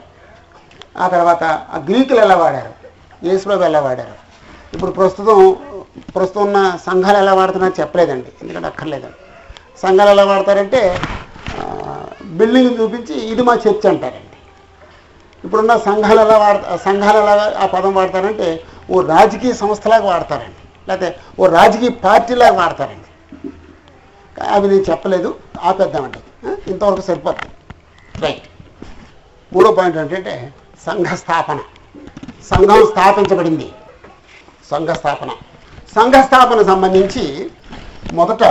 ఆ తర్వాత ఆ గ్రీకులు ఎలా వాడారు? యేసుప్రభు ఎలా వాడారు? ఇప్పుడు ప్రస్తుతం ప్రస్తుతం ఉన్న సంఘాలు ఎలా వాడుతున్నా చెప్పలేదండి. ఎందుకంటే అక్కర్లేదండి. సంఘాలు ఎలా వాడతారంటే బిల్డింగ్ చూపించి ఇది మా చర్చ్ అంటారండి. ఇప్పుడున్న సంఘాలు ఎలా వాడతా సంఘాలు ఎలా ఆ పదం వాడతారంటే ఓ రాజకీయ సంస్థలాగా వాడతారండి. లేకపోతే ఓ రాజకీయ పార్టీలాగా వాడతారండి. అవి నేను చెప్పలేదు ఆపేద్దామండి. ఇంతవరకు సరిపోతుంది. రైట్. మూడో పాయింట్ ఏంటంటే సంఘ స్థాపన. సంఘం స్థాపించబడింది. సంఘ స్థాపన. సంఘ స్థాపన సంబంధించి మొదట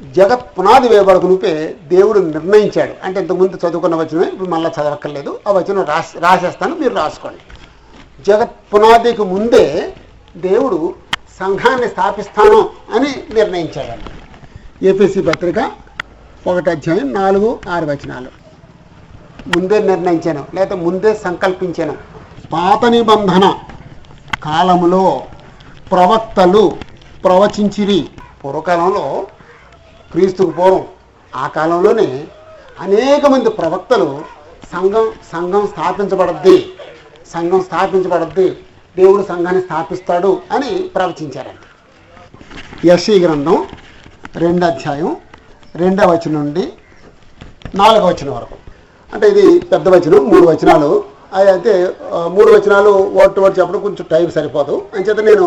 జగత్ పునాది వేయబడకునిపే దేవుడు నిర్ణయించాడు. అంటే ఇంతకుముందు చదువుకున్న వచనం ఇప్పుడు మళ్ళీ చదవక్కర్లేదు. ఆ వచనం రాసి రాసేస్తాను మీరు రాసుకోండి. జగత్ పునాదికి ముందే దేవుడు సంఘాన్ని స్థాపిస్తాను అని నిర్ణయించాడు ఏపీసీ పత్రిక ఒకటి అధ్యాయం నాలుగు ఆరు వచనాలు. ముందే నిర్ణయించాను లేదా ముందే సంకల్పించాను. పాత నిబంధన కాలములో ప్రవక్తలు ప్రవచించిరి. పూర్వకాలంలో క్రీస్తుకు పూర్వం ఆ కాలంలోనే అనేక మంది ప్రవక్తలు సంఘం సంఘం స్థాపించబడద్ది సంఘం స్థాపించబడద్ది దేవుడు సంఘాన్ని స్థాపిస్తాడు అని ప్రవచించారండి యశీ గ్రంథం రెండో అధ్యాయం రెండవ వచనం నుండి నాలుగవ వచనం వరకు. అంటే ఇది పెద్ద వచనం మూడు వచనాలు. అవి అయితే మూడు వచనాలు ఓటు ఓటు చెప్పడం కొంచెం టైం సరిపోదు. అంచేత నేను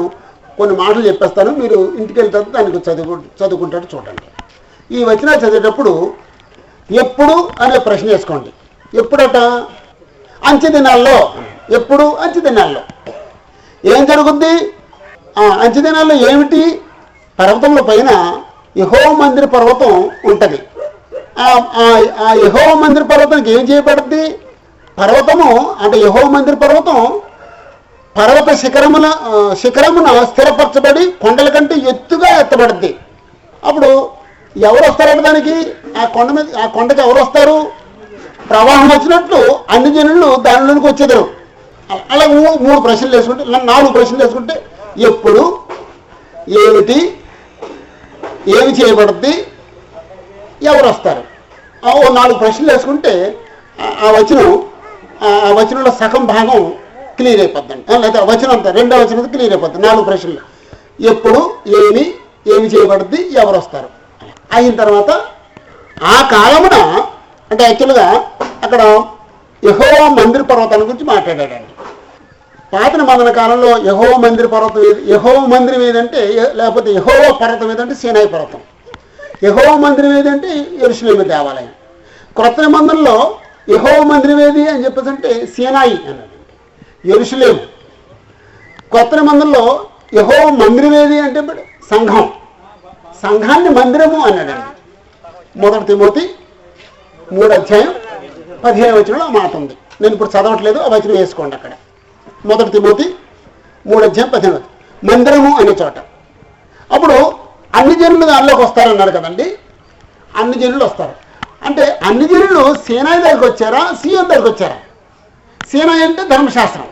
కొన్ని మాటలు చెప్పేస్తాను. మీరు ఇంటికి వెళ్తే దానికి చదువు చదువుకుంటాడు చూడండి. ఈ వచ్చిన చదివేటప్పుడు ఎప్పుడు అనే ప్రశ్న వేసుకోండి. ఎప్పుడట? అంచె దినాల్లో. ఎప్పుడు? అంచె దినాల్లో. ఏం జరుగుద్ది? ఆ అంచె దినాల్లో ఏమిటి? పర్వతంలో పైన యహో మందిర పర్వతం ఉంటుంది. ఆ- ఆ యహో మందిర పర్వతానికి ఏం చేయబడుద్ది? పర్వతము అంటే యహో మందిర పర్వతం పర్వత శిఖరమున శిఖరమున స్థిరపరచబడి కొండల కంటే ఎత్తుగా ఎత్తబడుద్ది అప్పుడు ఎవరు వస్తారంటే దానికి? ఆ కొండ మీద ఆ కొండకి ఎవరు వస్తారు? ప్రవాహం వచ్చినట్లు అన్ని జనులు దానిలోనికి వచ్చేదారు. అలా మూడు ప్రశ్నలు వేసుకుంటే నాలుగు ప్రశ్నలు వేసుకుంటే ఎప్పుడు ఏమిటి ఏమి చేయబడుద్ది ఎవరు వస్తారు? ఆ ఓ నాలుగు ప్రశ్నలు వేసుకుంటే ఆ- వచనం ఆ- ఆ వచనంలో సగం భాగం క్లియర్ అయిపోద్దండి లేదా వచనం రెండో వచనం క్లియర్ అయిపోద్ది. నాలుగు ప్రశ్నలు. ఎప్పుడు ఏమి ఏమి చేయబడుద్ది ఎవరు వస్తారు? అయిన తర్వాత ఆ కాలమున అంటే యాక్చువల్గా అక్కడ యహోవా మందిర పర్వతాన్ని గురించి మాట్లాడాడండి. పాత నిబంధన కాలంలో యహోవ మందిర పర్వతం ఏది? యహోవ మందిరం ఏదంటే లేకపోతే యహోవ పర్వతం ఏదంటే సీనాయి పర్వతం. యహోవ మందిరం ఏదంటే ఎరుసలేమి దేవాలయం. క్రొత్త నిబంధనలో యహోవ మందిరం ఏది అని చెప్పేసి అంటే సీనాయి అన్నది ఎరుసలేం కొత్త నిబంధనలో యహో మందిరం ఏది అంటే ఇప్పుడు సంఘం. సంఘాన్ని మందిరము అన్నాడండి. మొదటి తిమోతి మూడు అధ్యాయం పదిహేను వచనంలో ఆ మాట ఉంది. నేను ఇప్పుడు చదవట్లేదు ఆ వచనం వేసుకోండి అక్కడ. మొదటి తిమోతి మూడు అధ్యాయం పదిహేను మందిరము అనే చోట. అప్పుడు అన్ని జనులు దానిలోకి వస్తారన్నారు కదండి. అన్ని జనులు వస్తారు. అంటే అన్ని జనులు సేనాయి దగ్గరికి వచ్చారా సీఎం దగ్గరికి వచ్చారా? సేనాయి అంటే ధర్మశాస్త్రం.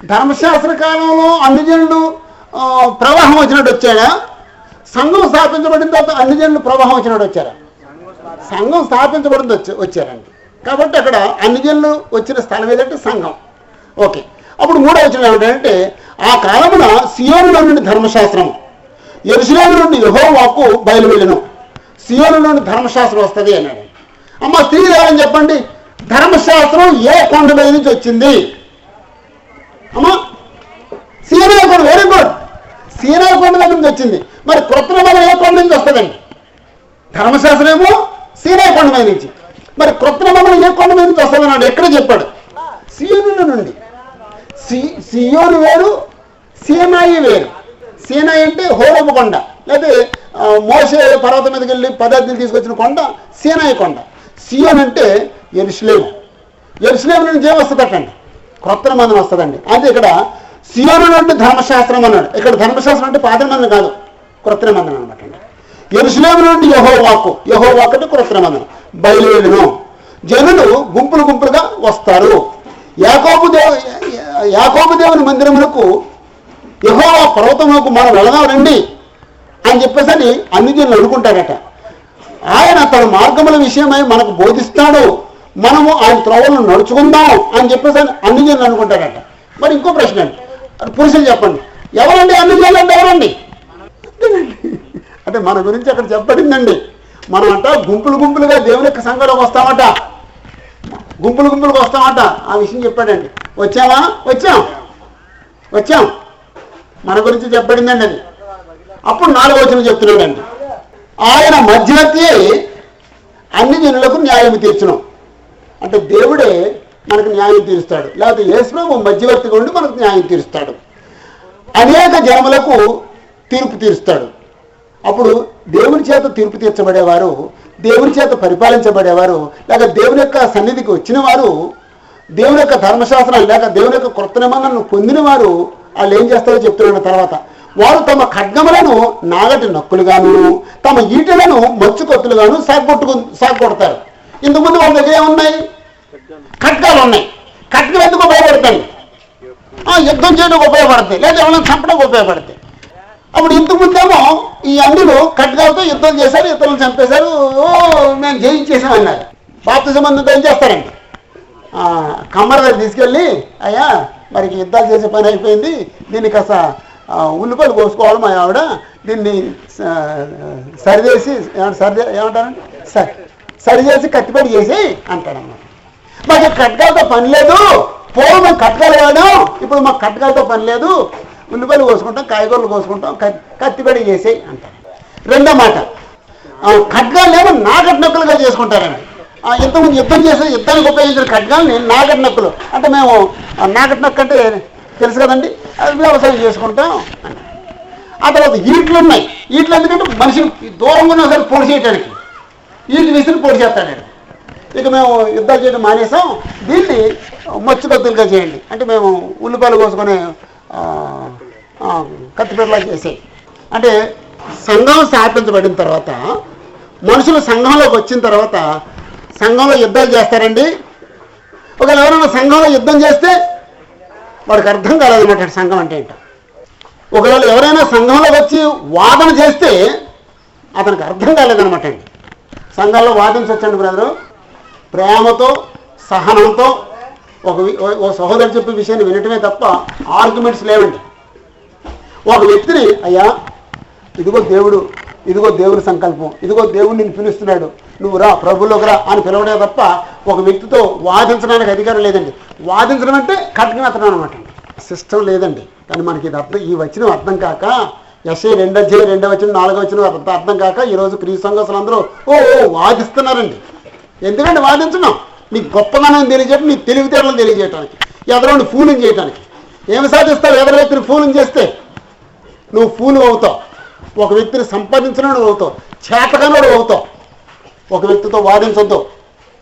ధర్మశాస్త్ర కాలంలో అన్ని జనులు ప్రవాహం వచ్చినట్టు వచ్చాడా? సంఘం స్థాపించబడిన తర్వాత అన్ని జనులు ప్రవాహం వచ్చినట్టు వచ్చారా సంఘం స్థాపించబడింది వచ్చి వచ్చారండి కాబట్టి అక్కడ అన్ని జనులు వచ్చిన స్థలం ఏదంటే సంఘం. ఓకే. అప్పుడు మూడో వచ్చిన ఏమిటంటే ఆ కాలమున సియోనులో నుండి ధర్మశాస్త్రం ఎరుసలేము నుండి యహో వాక్కు బయలువెళ్ళను. సియోనులోని ధర్మశాస్త్రం వస్తుంది అన్నాడు. అమ్మ స్త్రీ ఎవరని చెప్పండి. ధర్మశాస్త్రం ఏ కొండ మీద నుంచి వచ్చింది? అమ్మా సీనాయి కొండ వెరీ గుడ్ సీనాయి కొండ దగ్గర నుంచి వచ్చింది? మరి కృత్రిమ బలం ఏ కొండ నుంచి వస్తుందండి? ధర్మశాస్త్రం ఏమో సీనాయి కొండ మీద నుంచి. మరి కృత్రిమ బలం ఏ కొండ మీద నుంచి వస్తుందన్నాడు ఎక్కడ చెప్పాడు? సీనుల నుండి. సి వేరు సీనాయి వేరు. సీనాయి అంటే హోరపు కొండ. లేదా మోసే పర్వతం మీదకి వెళ్ళి పదార్థాలు తీసుకొచ్చిన కొండ సీనాయి కొండ. సియోన్ అంటే ఎరుసలేము. ఎరుసలేము నుంచి ఏం వస్తుంది అట్టండి క్రొత్త మందం వస్తుందండి. అంటే ఇక్కడ సియోను అంటే ధర్మశాస్త్రం అన్నాడు. ఇక్కడ ధర్మశాస్త్రం అంటే పాత మందం కాదు క్రొత్త మందం అనమాట అండి. ఎరుసలేము నుండి యహో వాక్కు. యహో వాక్ అంటే క్రొత్త మందం. బయలుదేరును. జనులు గుంపులు గుంపులుగా వస్తారు. యాకోబు దేవు యాకోబు దేవుని మందిరములకు యహోవా పర్వతములకు మనం వెళదాం రండి అని చెప్పేసి అని అన్ని జనులు అనుకుంటారట ఆయన తన మార్గముల విషయమై మనకు బోధిస్తాడు. మనము ఆయన త్రోవలను నడుచుకుందాం అని చెప్పేసి అని అన్ని జనులు అనుకుంటారట. మరి ఇంకో ప్రశ్న అండి. పురుషులు చెప్పండి. ఎవరండి అన్ని జనులు అంటే ఎవరండి? అంటే మన గురించి అక్కడ చెప్పబడిందండి. మనం అంట గుంపులు గుంపులుగా దేవుని యొక్క సంఘంలోకి వస్తామట. గుంపులు గుంపులకు వస్తామట. ఆ విషయం చెప్పాడండి. వచ్చామా వచ్చాం. వచ్చాం. మన గురించి చెప్పబడిందండి అది. అప్పుడు నాలుగో వచ్చిన చెప్తున్నాడండి. ఆయన మధ్యవర్తి అన్ని జనులకు న్యాయం తీర్చున్నాం అంటే దేవుడే మనకు న్యాయం తీరుస్తాడు. లేకపోతే యేసుప్రభు మధ్యవర్తిగా ఉండి మనకు న్యాయం తీరుస్తాడు. అనేక జనములకు తీర్పు తీరుస్తాడు. అప్పుడు దేవుని చేత తీర్పు తీర్చబడేవారు దేవుని చేత పరిపాలించబడేవారు లేక దేవుని యొక్క సన్నిధికి వచ్చిన వారు దేవుని యొక్క ధర్మశాస్త్రాలు లేక దేవుని యొక్క కొత్త నిబంధనను పొందిన వారు వాళ్ళు ఏం చేస్తారో చెప్తున్నాడు తర్వాత వారు తమ ఖడ్గములను నాగటి నొక్కులుగాను తమ ఈటలను మచ్చుకొత్తులుగాను సాగొట్టుకు సాగొడతారు. ఇంతకుముందు వాళ్ళ దగ్గర ఏమున్నాయి? ఖడ్గాలు ఉన్నాయి ఖడ్గలు ఎందుకు ఉపయోగపడతాయి యుద్ధం చేయడానికి ఉపయోగపడతాయి లేదా ఎవరైనా చంపడానికి ఉపయోగపడతాయి అప్పుడు ఇంతకుముందేమో ఈ అన్నిలు ఖడ్గాలతో యుద్ధం చేశారు యుద్ధం చంపేశారు. ఓ మేము జయించేసామన్నారు బాప్తి సంబంధంతో ఏం చేస్తారండి? ఆ, కమ్మర దగ్గర తీసుకెళ్ళి అయ్యా మరి యుద్ధాలు చేసే పని అయిపోయింది. దీన్ని కాస్త ఉల్లిపాయలు కోసుకోవాలి మా ఆవిడ. దీన్ని సరిదేసి సరిదే ఏమంటారు? సరి ఏమంటారండి? సరే సరి చేసి కత్తిపడి చేసి అంటాడన్నమాట. మాకు కట్కాలతో పని లేదు. పూర్వం మేము కట్కాలు వాడాం ఇప్పుడు మాకు కట్కాలతో పని లేదు. ఉల్లిపాయలు కోసుకుంటాం కాయగూరలు కోసుకుంటాం కత్తి కత్తిపడి అంటారు రెండో మాట. ఆ, ఖడ్గాలు ఏమో చేసుకుంటారండి ఆ, ఇంతకుముందు యుద్ధం చేసిన యుద్ధానికి ఉపయోగించిన ఖడ్గాల్ని నేను నొక్కులు అంటే మేము నాగట్నొక్క అంటే తెలుసు కదండి? అది వ్యవసాయం చేసుకుంటాం అని ఆ తర్వాత ఈట్లు ఉన్నాయి. ఈట్లు ఎందుకంటే మనిషి దూరంగా ఉన్న సరే పొడి వీళ్ళు వీటి విసిరి పోటీ చేస్తాడు ఇక మేము యుద్ధాలు చేయడం మానేసాం. దీన్ని మచ్చుకొత్తులుగా చేయండి. అంటే మేము ఉల్లిపాయలు కోసుకొని ఆ, ఆ, కత్తిపెట్టలా అంటే సంఘం స్థాపించబడిన తర్వాత మనుషులు సంఘంలోకి వచ్చిన తర్వాత సంఘంలో యుద్ధాలు చేస్తారండి. ఒకవేళ ఎవరైనా సంఘంలో యుద్ధం చేస్తే వాడికి అర్థం కాలేదన్నమాట సంఘం అంటే ఏంటో. ఒకవేళ ఎవరైనా సంఘంలోకి వచ్చి వాదన చేస్తే అతనికి అర్థం కాలేదన్నమాట అండి. సంఘాల్లో వాదించవచ్చండి బ్రదరు. ప్రేమతో సహనంతో ఒక ఓ- సహోదరు చెప్పే విషయాన్ని వినటమే తప్ప ఆర్గ్యుమెంట్స్ లేవండి. ఒక వ్యక్తిని అయ్యా ఇదిగో దేవుడు ఇదిగో దేవుడి సంకల్పం ఇదిగో దేవుడు నిన్ను పిలుస్తున్నాడు నువ్వు రా ప్రభులోకి రా అని పిలవడే తప్ప ఒక వ్యక్తితో వాదించడానికి అధికారం లేదండి. వాదించడం అంటే కట్టుకుని అనమాట సిస్టమ్ లేదండి. కానీ మనకి ఇది అర్థం ఈ వచ్చిన అర్థం కాక ఎస్సీ రెండో అధ్యాయం రెండో వచ్చిన నాలుగో వచ్చిన అర్థం కాక ఈరోజు క్రీస్తు సంఘస్తులు అందరూ ఓ ఓ వాదిస్తున్నారండి. ఎందుకంటే వాదించడం నీ గొప్పదనం తెలియజేయటం నీ తెలివితేటలను తెలియజేయటానికి ఎదరోని ఫూలింగ్ చేయటానికి. ఏమి సాధిస్తావు? ఎదరు వ్యక్తిని ఫూలింగ్ చేస్తే? నువ్వు ఫూలు అవుతావు. ఒక వ్యక్తిని సంపాదించినోడు అవుతావు. చేతగానోడు అవుతావు. ఒక వ్యక్తితో వాదించొద్దు.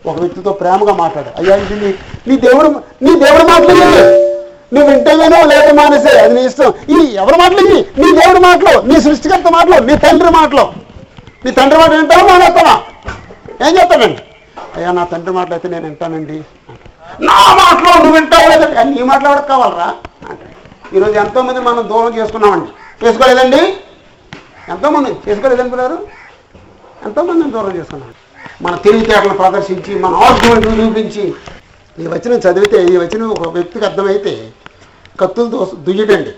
ఒక వ్యక్తితో ప్రేమగా మాట్లాడు. అయ్యా ఇది నీ దేవుడు నీ దేవుడు మాట్లాడలేదు నువ్వు వింటేనేనో లేక మానేసే. అది నీ ఇష్టం. ఈ ఎవరి మాటలు ఇవి? నీ దేవుడి మాటలు నీ సృష్టికర్త మాటలు నీ తండ్రి మాటలు. నీ తండ్రి మాట వింటావా మానేస్తావా? ఏం చెప్తానండి అయ్యా నా తండ్రి మాటలు అయితే నేను వింటానండి. నా మాటలు నువ్వు వింటావు లేదండి నీ మాటలు ఎవరికి కావాలరా? ఈరోజు ఎంతోమంది మనం దూరం చేసుకున్నామండి. చేసుకోలేదండి? ఎంతోమంది? చేసుకోలేదండి పిల్లలు ఎంతోమందిని దూరం చేసుకున్నాం. మన తెలివితేటలను ప్రదర్శించి మన ఆర్గ్యుమెంట్లు చూపించి. ఈ వచనం చదివితే ఈ వచనం ఒక వ్యక్తికి అర్థమైతే కత్తులతో దుయ్యడండి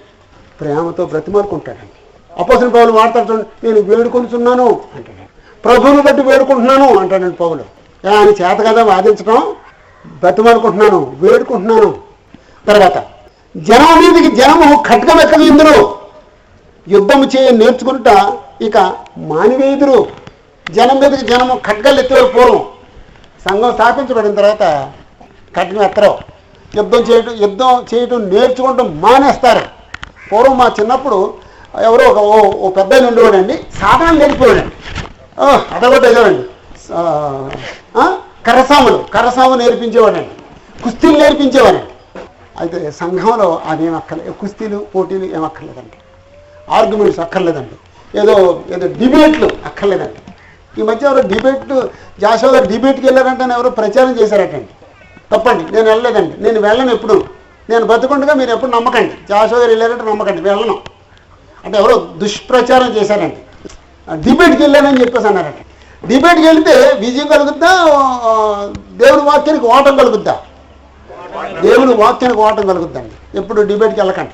ప్రేమతో బ్రతిమాలుకుంటాడండి. అపోసిన పౌలు వాడతాడు నేను వేడుకొనిచున్నాను అంటాడు. ప్రభువుని బట్టి వేడుకుంటున్నాను అంటాడండి పౌలు. ఆయన చేత కదా వాదించడం బ్రతిమాలుకుంటున్నాను వేడుకుంటున్నాను. తర్వాత జనం మీదకి జనము ఖడ్గం ఎక్కవిందురు యుద్ధము చేయ నేర్చుకుంటా ఇక మానివేదురు జనం మీదకి జనము ఖడ్గాలు ఎత్తిన పూర్వం సంఘం స్థాపించబడిన తర్వాత ఖడ్గం ఎత్తరు. యుద్ధం చేయటం యుద్ధం చేయటం నేర్చుకోవడం మానేస్తారు. పూర్వం మా చిన్నప్పుడు ఎవరో ఒక ఓ ఓ పెద్ద ఆయన ఉండేవాడండి సాధన నేర్పివాడండి అదొకటి ఎదవండి కర్రసాములు కర్రసాము నేర్పించేవాడండి కుస్తీలు నేర్పించేవాడండి అయితే సంఘంలో అదేం అక్కర్లేదు కుస్తీలు పోటీలు ఏం అక్కర్లేదండి. ఆర్గ్యుమెంట్స్ అక్కర్లేదండి. ఏదో ఏదో డిబేట్లు అక్కర్లేదండి. ఈ మధ్య ఎవరో డిబేట్ గారు డిబేట్కి వెళ్ళారంటే ఎవరో ప్రచారం చేశారటండి. తప్పండి. నేను వెళ్ళలేదండి. నేను వెళ్ళను ఎప్పుడు. నేను బతుకుండగా మీరు ఎప్పుడు నమ్మకండి. జాషోద వెళ్ళారంటే నమ్మకండి. వెళ్ళను. అంటే ఎవరో దుష్ప్రచారం చేశారండి డిబేట్కి వెళ్ళానని చెప్పేసి అన్నారట. డిబేట్కి వెళ్తే విజయం కలుగుద్దా? దేవుని దేవుడి వాక్యానికి ఓటం కలుగుద్దా? దేవుని వాక్యానికి ఓటం కలుగుద్దండి. ఎప్పుడు డిబేట్కి వెళ్ళకండి.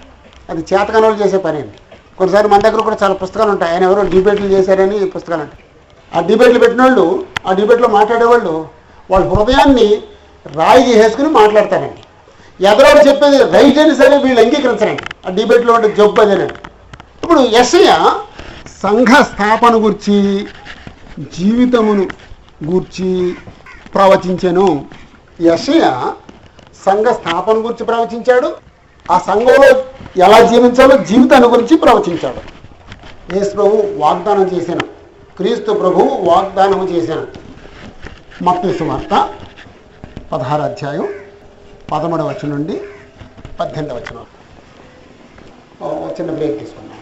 అది చేతకనోళ్ళు చేసే పని అండి. కొన్నిసార్లు మన దగ్గర కూడా చాలా పుస్తకాలు ఉంటాయి. ఆయన ఎవరో డిబేట్లు చేశారని పుస్తకాలు ఉంటాయి ఆ డిబేట్లు పెట్టిన వాళ్ళు ఆ డిబేట్లో మాట్లాడేవాళ్ళు వాళ్ళ హృదయాన్ని రాయి తీసేసుకుని మాట్లాడతానండి. ఎదరోడు చెప్పేది రైట్ అని సరే వీళ్ళు అంగీకరించరండి. ఆ డిబేట్లో ఉండే జబ్బు అదేనండి ఇప్పుడు ఎస్ఐ సంఘ స్థాపన గురించి జీవితమును గూర్చి ప్రవచించాను. యశయ సంఘ స్థాపన గురించి ప్రవచించాడు. ఆ సంఘంలో ఎలా జీవించాలో జీవితాన్ని గురించి ప్రవచించాడు. యేసు ప్రభు వాగ్దానం చేశాను. క్రీస్తు ప్రభువు వాగ్దానం చేశాను. మత్తయి వార్త పదహారు అధ్యాయం పదమూడవ వచనం నుండి పద్దెనిమిది వచనం. చిన్న బ్రేక్ తీసుకున్నాం